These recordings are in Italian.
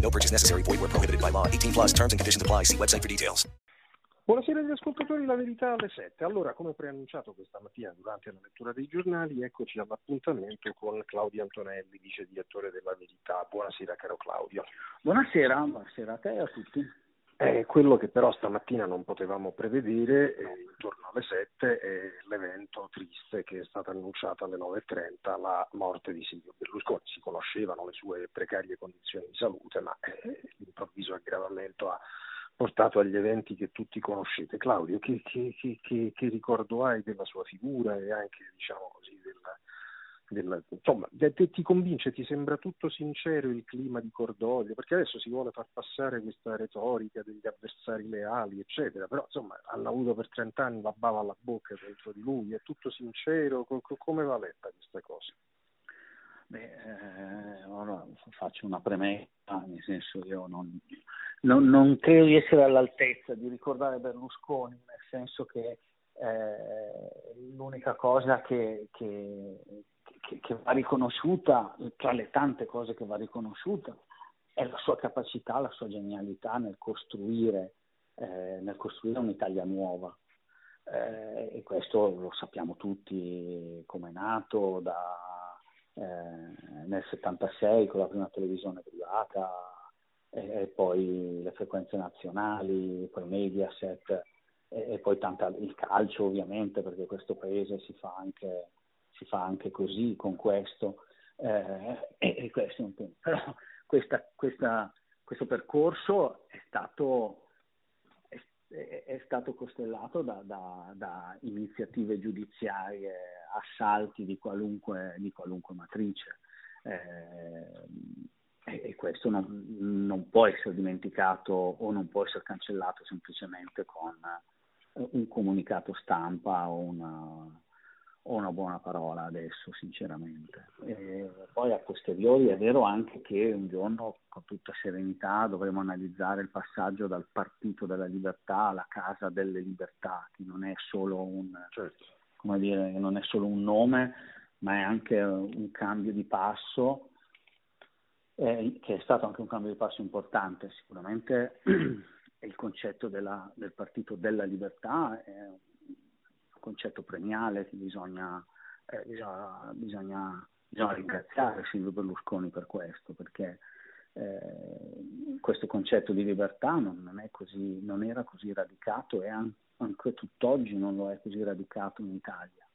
No purchase necessary. Void where prohibited by law. 18 plus terms and conditions apply. See website for details. Buonasera agli ascoltatori, la verità alle 7. Allora, come preannunciato questa mattina durante la lettura dei giornali, eccoci all'appuntamento con Claudio Antonelli, vice direttore della Verità. Buonasera caro Claudio. Buonasera, buonasera a te e a tutti. Eh, quello che però stamattina non potevamo prevedere, eh, intorno alle 7, è l'evento triste che è stato annunciato alle 9.30, la morte di Silvio Berlusconi. Si conoscevano le sue precarie condizioni di salute, ma eh, l'improvviso aggravamento ha portato agli eventi che tutti conoscete. Claudio, che, che, che, che ricordo hai della sua figura e anche, diciamo così, della, della, insomma, ti convince, ti sembra tutto sincero il clima di cordoglio, perché adesso si vuole far passare questa retorica degli avversari leali, eccetera, però insomma hanno avuto per 30 anni la bava alla bocca dentro di lui, è tutto sincero, come va letta questa cosa? Beh, eh, ora faccio una premessa, nel senso io non, non, non, credo di essere all'altezza di ricordare Berlusconi, nel senso che eh, l'unica cosa che, che, che, che, va riconosciuta, tra le tante cose che va riconosciuta, è la sua capacità, la sua genialità nel costruire, eh, nel costruire un'Italia nuova. Eh, e questo lo sappiamo tutti come è nato da eh, nel 76 con la prima televisione privata e, e, poi le frequenze nazionali, poi Mediaset e, e poi tanta, il calcio ovviamente perché questo paese si fa anche, si fa anche così con questo. Eh, e, e, questo è un punto. Però questa, questa, questo percorso è stato, è, stato costellato da, da, da iniziative giudiziarie assalti di qualunque, di qualunque matrice. Eh, e questo non, non, può essere dimenticato o non può essere cancellato semplicemente con un comunicato stampa o una, o una buona parola adesso, sinceramente. E poi a posteriori è vero anche che un giorno con tutta serenità dovremo analizzare il passaggio dal partito della libertà alla casa delle libertà, che non è solo un, certo come dire, non è solo un nome, ma è anche un cambio di passo, eh, che è stato anche un cambio di passo importante. Sicuramente il concetto della, del partito della libertà è un concetto premiale che bisogna, eh, bisogna, bisogna, bisogna ringraziare Silvio Berlusconi per questo, perché eh, questo concetto di libertà non, così, non, era così radicato e anche anche tutt'oggi non lo è così radicato in Italia,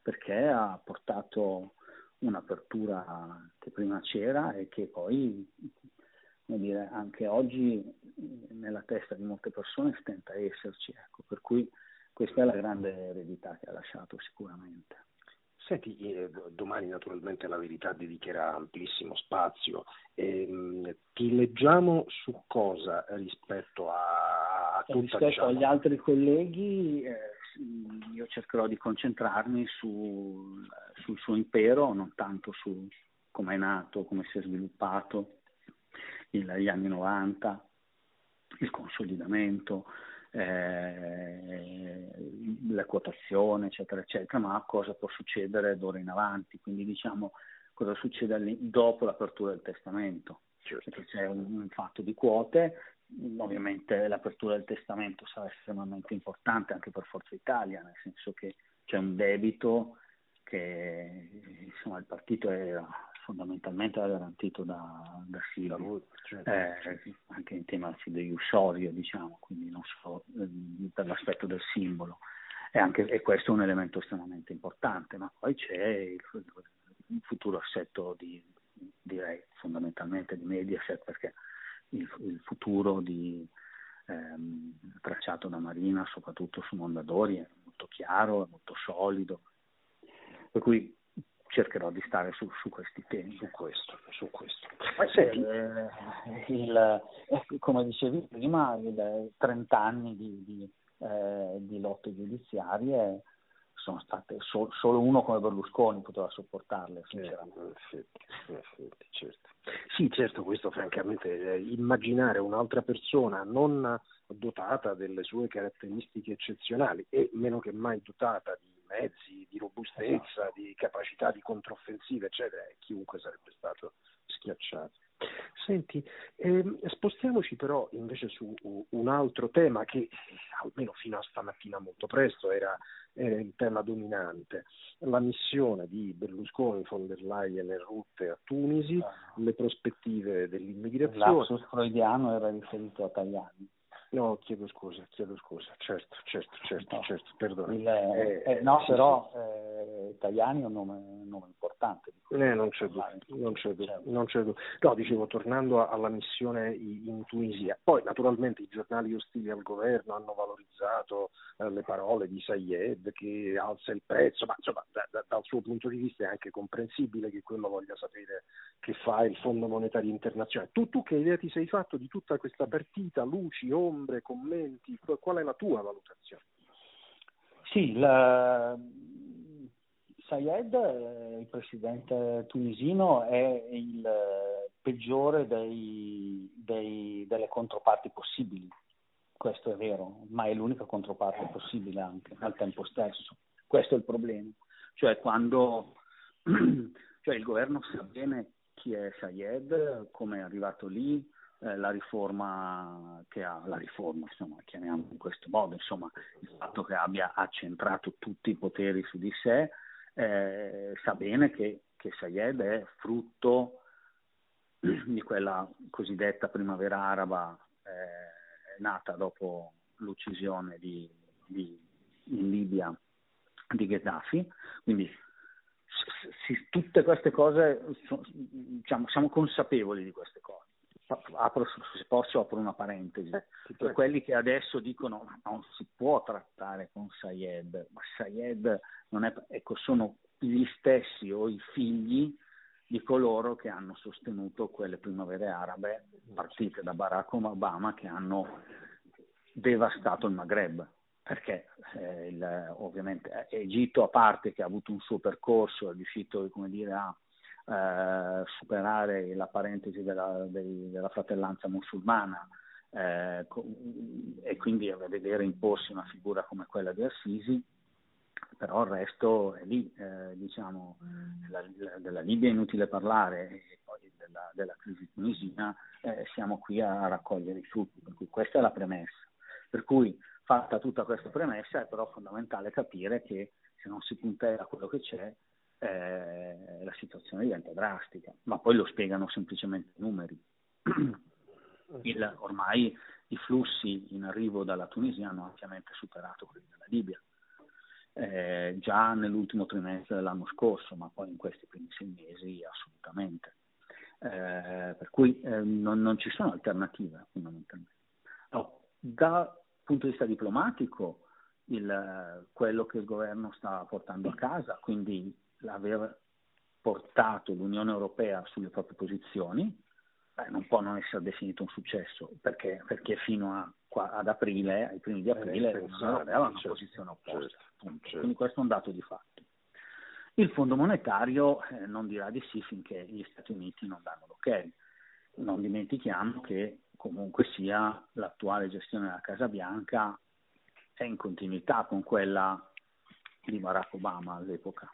perché ha portato un'apertura che prima c'era e che poi, come dire, anche oggi nella testa di molte persone stenta a esserci. Ecco. Per cui questa è la grande eredità che ha lasciato sicuramente. Senti, eh, domani naturalmente la verità dedicherà amplissimo spazio. Eh, ti leggiamo su cosa rispetto a, a tutta, rispetto diciamo... agli altri colleghi eh, io cercherò di concentrarmi su, sul suo impero, non tanto su come è nato, come si è sviluppato negli anni 90, il consolidamento, eh, la quotazione, eccetera, eccetera, ma cosa può succedere d'ora in avanti, quindi diciamo cosa succede dopo l'apertura del testamento, certo. perché c'è un, un fatto di quote, ovviamente l'apertura del testamento sarà estremamente importante anche per Forza Italia, nel senso che c'è un debito che insomma, il partito era fondamentalmente garantito da, da Silvio, certo. eh, anche in tema fideiussorio, diciamo, quindi non solo eh, per l'aspetto del simbolo. E, anche, e questo è un elemento estremamente importante, ma poi c'è il, il futuro assetto di, direi fondamentalmente di Mediaset, perché il, il futuro di, ehm, tracciato da Marina, soprattutto su Mondadori, è molto chiaro, è molto solido. Per cui cercherò di stare su, su questi temi. Su questo, su questo. Eh, il, come dicevi prima, il 30 anni di, di, eh, di lotte giudiziarie sono state so, solo uno come Berlusconi poteva sopportarle, sinceramente. Eh, sì, certo. sì, certo, questo francamente, eh, immaginare un'altra persona non dotata delle sue caratteristiche eccezionali e meno che mai dotata di mezzi, di robustezza, esatto. di capacità di controffensiva, eccetera, chiunque sarebbe stato schiacciato. Senti, ehm, spostiamoci però invece su un altro tema che almeno fino a stamattina molto presto era, era il tema dominante, la missione di Berlusconi, von der Leyen e Rutte a Tunisi, ah. le prospettive dell'immigrazione. L'assus freudiano era riferito a Tajani. No, chiedo scusa, chiedo scusa, certo, certo, certo, no. certo, perdono. Il, eh, eh, no, sì, però eh, Tajani è un nome, un nome importante. Eh, non c'è dubbio, non c'è dubbio, non c'è dubbio. No, dicevo, tornando alla missione in Tunisia, poi naturalmente i giornali ostili al governo hanno valorizzato eh, le parole di Sayed che alza il prezzo, ma insomma da, da, dal suo punto di vista è anche comprensibile che quello voglia sapere che fa il Fondo Monetario Internazionale. Tu, tu che idea ti sei fatto di tutta questa partita, luci, ombre? Ombre, commenti, qual è la tua valutazione? Sì, la... Sayed, il presidente tunisino, è il peggiore dei, dei, delle controparti possibili. Questo è vero, ma è l'unica controparte possibile anche al tempo stesso. Questo è il problema. Cioè quando cioè, il governo sa bene chi è Sayed, come è arrivato lì, eh, la riforma che ha, la riforma, insomma, chiamiamo in questo modo, insomma, il fatto che abbia accentrato tutti i poteri su di sé, eh, sa bene che, che Sayed è frutto di quella cosiddetta primavera araba eh, nata dopo l'uccisione di, di, in Libia di Gheddafi, quindi s- tutte queste cose, diciamo, siamo consapevoli di queste cose apro, se posso apro una parentesi, eh, per quelli che adesso dicono ma non si può trattare con Sayed, ma Sayed non è, ecco, sono gli stessi o i figli di coloro che hanno sostenuto quelle primavere arabe partite da Barack Obama che hanno devastato il Maghreb. Perché eh, il, ovviamente Egitto a parte che ha avuto un suo percorso è riuscito come dire, a eh, superare la parentesi della, dei, della fratellanza musulmana eh, e quindi vedere imporsi una figura come quella di Assisi, però il resto è lì, eh, diciamo, la, la, della Libia è inutile parlare e poi della, della crisi tunisina eh, siamo qui a, raccogliere i frutti, per cui questa è la premessa. Per cui fatta tutta questa premessa è però fondamentale capire che se non si puntella a quello che c'è, eh, la situazione diventa drastica, ma poi lo spiegano semplicemente i numeri. Il, ormai i flussi in arrivo dalla Tunisia hanno ampiamente superato quelli della Libia, eh, già nell'ultimo trimestre dell'anno scorso, ma poi in questi primi sei mesi assolutamente. Eh, per cui eh, non, non, ci sono alternative fondamentalmente. No, dal punto di vista diplomatico, il, quello che il governo sta portando a casa, quindi l'aver portato l'Unione Europea sulle proprie posizioni beh, non può non essere definito un successo perché, perché fino a, qua, ad aprile, ai primi di eh, aprile, l'Unione Europea aveva una certo, posizione opposta. Certo, certo. Quindi questo è un dato di fatto. Il Fondo monetario eh, non dirà di sì finché gli Stati Uniti non danno l'ok. Non dimentichiamo che comunque sia l'attuale gestione della Casa Bianca è in continuità con quella di Barack Obama all'epoca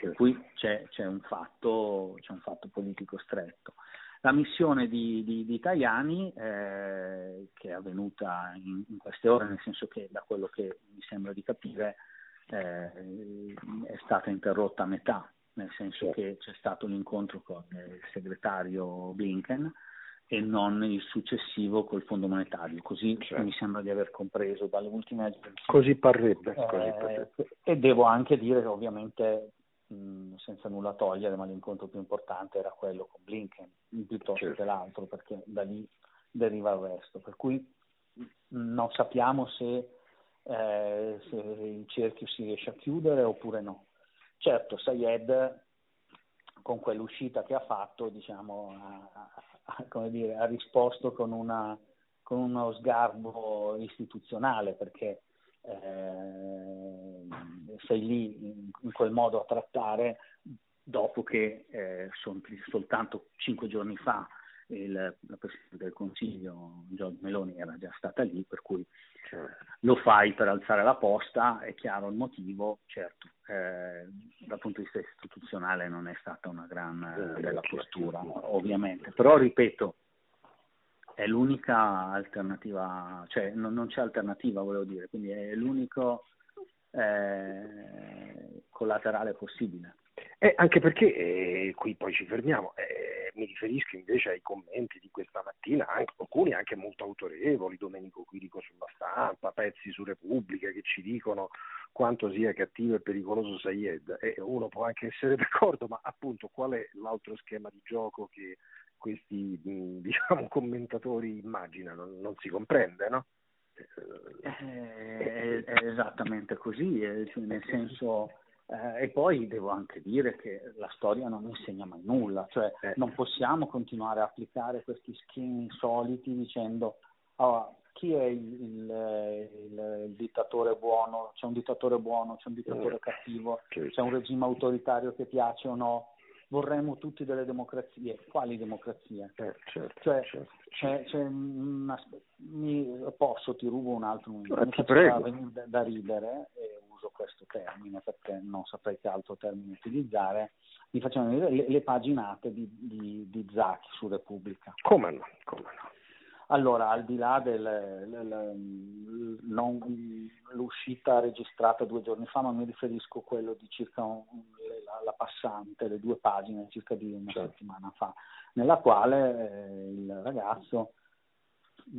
per cui c'è, c'è, un fatto, c'è, un fatto, politico stretto. La missione di, di, di Tajani, eh, che è avvenuta in, in, queste ore, nel senso che da quello che mi sembra di capire eh, è stata interrotta a metà, nel senso che c'è stato l'incontro con il segretario Blinken e non il successivo col Fondo Monetario, così certo. mi sembra di aver compreso dalle ultime agenzie. Così parrebbe. Eh, così parrebbe. E devo anche dire che ovviamente mh, senza nulla togliere, ma l'incontro più importante era quello con Blinken, piuttosto certo. che l'altro, perché da lì deriva il resto. Per cui non sappiamo se, eh, se il cerchio si riesce a chiudere oppure no. Certo, Sayed con quell'uscita che ha fatto, diciamo, ha, ha, dire, ha risposto con, una, con, uno sgarbo istituzionale, perché eh, sei lì in, in, quel modo a trattare dopo che eh, son, soltanto cinque giorni fa il, la Presidente del Consiglio Giorgio Meloni era già stata lì, per cui lo fai per alzare la posta, è chiaro il motivo, certo, eh, dal punto di vista istituzionale non è stata una gran eh, bella postura, ovviamente, però ripeto, è l'unica alternativa, cioè non, non c'è alternativa, volevo dire, quindi è l'unico eh, collaterale possibile. Eh, anche perché, eh, qui poi ci fermiamo, eh, mi riferisco invece ai commenti di questa mattina, anche, alcuni anche molto autorevoli, Domenico Quirico sulla stampa, pezzi su Repubblica che ci dicono quanto sia cattivo e pericoloso Sayed. E uno può anche essere d'accordo, ma appunto qual è l'altro schema di gioco che questi diciamo, commentatori immaginano? Non si comprende, no? Eh, è, esattamente così, eh, cioè nel senso eh, e poi devo anche dire che la storia non insegna mai nulla, cioè eh. non possiamo continuare a applicare questi schemi soliti dicendo oh, chi è il, il, il, il, dittatore buono, c'è un dittatore buono, c'è un dittatore cattivo, c'è un regime autoritario che piace o no, vorremmo tutti delle democrazie. Quali democrazie? Eh, certo, cioè, certo. C'è, c'è una, mi, posso, ti rubo un altro, mi, mi faccio da, da ridere, e uso questo termine perché non saprei che altro termine utilizzare, mi facevano vedere le, le paginate di, di, di Zacchi su Repubblica. Come no? Come no? Allora, al di là dell'uscita registrata due giorni fa, ma mi riferisco a quello di circa un, la, la, passante, le due pagine circa di una certo. settimana fa, nella quale eh, il ragazzo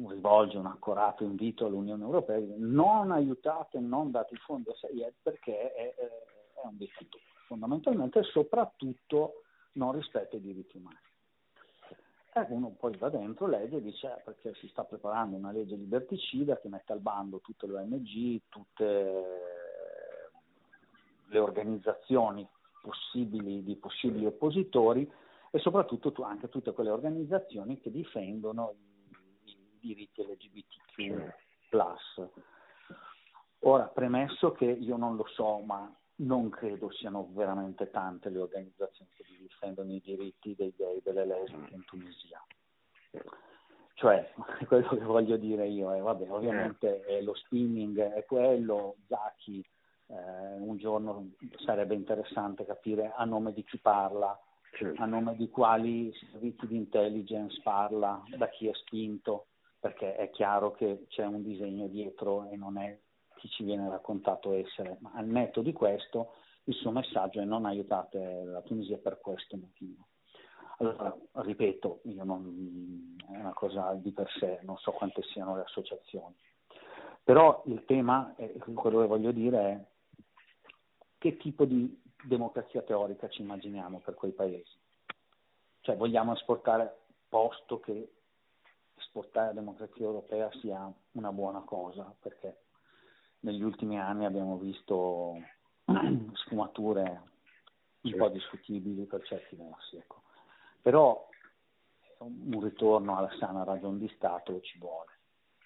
rivolge un accorato invito all'Unione Europea, non aiutate, non date i fondi a Sayed perché è, è un dittatore, fondamentalmente e soprattutto non rispetta i diritti umani. E uno poi va dentro, legge e dice eh, perché si sta preparando una legge liberticida che mette al bando tutte le ONG, tutte le organizzazioni possibili di possibili oppositori e soprattutto anche tutte quelle organizzazioni che difendono diritti LGBTQ. Ora, premesso che io non lo so, ma non credo siano veramente tante le organizzazioni che difendono i diritti dei gay e delle lesbiche in Tunisia. Cioè, quello che voglio dire io è, vabbè, ovviamente eh, lo spinning è quello, Zaki, eh, un giorno sarebbe interessante capire a nome di chi parla, certo. a nome di quali servizi di intelligence parla, da chi è spinto, perché è chiaro che c'è un disegno dietro e non è chi ci viene raccontato essere, ma al netto di questo il suo messaggio è non aiutate la Tunisia per questo motivo. Allora, ripeto, non, è una cosa di per sé, non so quante siano le associazioni, però il tema, quello che voglio dire è che tipo di democrazia teorica ci immaginiamo per quei paesi. Cioè vogliamo esportare, posto che esportare la democrazia europea sia una buona cosa, perché negli ultimi anni abbiamo visto sfumature un po' discutibili per certi versi. Ecco. Però un ritorno alla sana ragione di Stato ci vuole,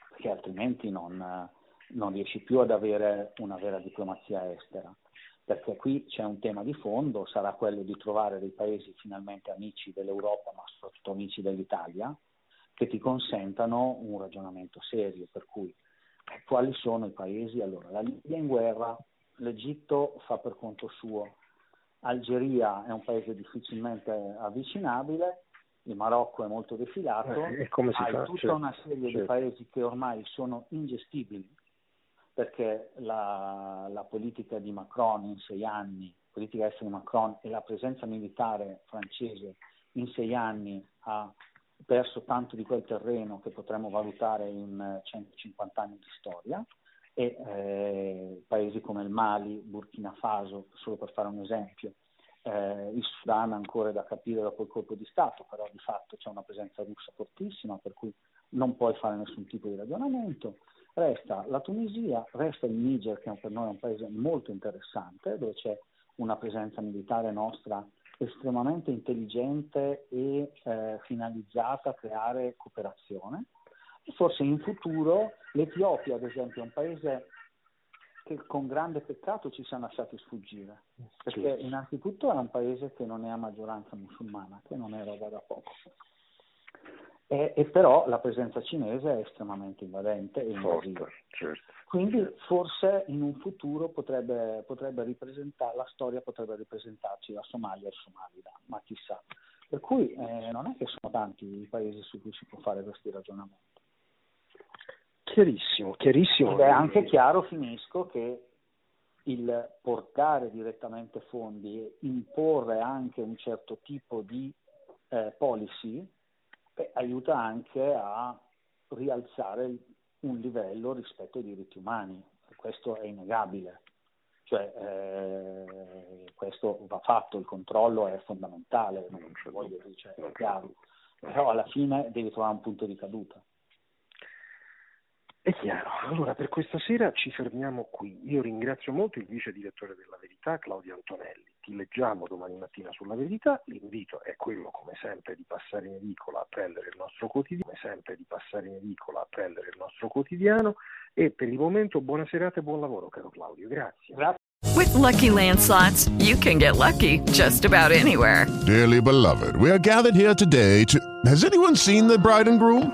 perché altrimenti non, non riesci più ad avere una vera diplomazia estera. Perché qui c'è un tema di fondo, sarà quello di trovare dei paesi finalmente amici dell'Europa, ma soprattutto amici dell'Italia, che ti consentano un ragionamento serio, per cui quali sono i paesi? Allora, la Libia è in guerra, l'Egitto fa per conto suo, Algeria è un paese difficilmente avvicinabile, il Marocco è molto defilato, eh, hai fa? tutta certo, una serie certo. di paesi che ormai sono ingestibili perché la, la, politica di Macron in sei anni, politica estera di Macron e la presenza militare francese in sei anni ha perso tanto di quel terreno che potremmo valutare in 150 anni di storia e eh, paesi come il Mali, Burkina Faso, solo per fare un esempio, eh, il Sudan ancora da capire dopo il colpo di Stato, però di fatto c'è una presenza russa fortissima per cui non puoi fare nessun tipo di ragionamento. Resta la Tunisia, resta il Niger che per noi è un paese molto interessante dove c'è una presenza militare nostra estremamente intelligente e eh, finalizzata a creare cooperazione. E forse in futuro l'Etiopia, ad esempio, è un paese che con grande peccato ci siamo lasciati sfuggire, perché innanzitutto è un paese che non è a maggioranza musulmana, che non è roba da poco. E, e, però la presenza cinese è estremamente invadente e invasiva. Certo. Quindi forse in un futuro potrebbe, potrebbe ripresentare, la storia potrebbe ripresentarci la Somalia e il Somalida, ma chissà. Per cui eh, non è che sono tanti i paesi su cui si può fare questi ragionamenti. Chiarissimo, chiarissimo. Ed è anche chiaro, finisco, che il portare direttamente fondi e imporre anche un certo tipo di eh, policy beh, aiuta anche a rialzare un livello rispetto ai diritti umani, questo è innegabile, cioè, eh, questo va fatto, il controllo è fondamentale, non ci voglio dire, cioè, è chiaro, però alla fine devi trovare un punto di caduta. È chiaro. Allora, per questa sera ci fermiamo qui. Io ringrazio molto il vice direttore della Verità, Claudio Antonelli. Ti leggiamo domani mattina sulla Verità. L'invito è quello, come sempre, di passare in edicola a prendere il nostro quotidiano, come sempre, di passare in edicola a prendere il nostro quotidiano. E per il momento, buona serata e buon lavoro, caro Claudio. Grazie. Grazie. With lucky landslots, you can get lucky just about anywhere. Dearly beloved, we are gathered here today to. Has anyone seen the bride and groom?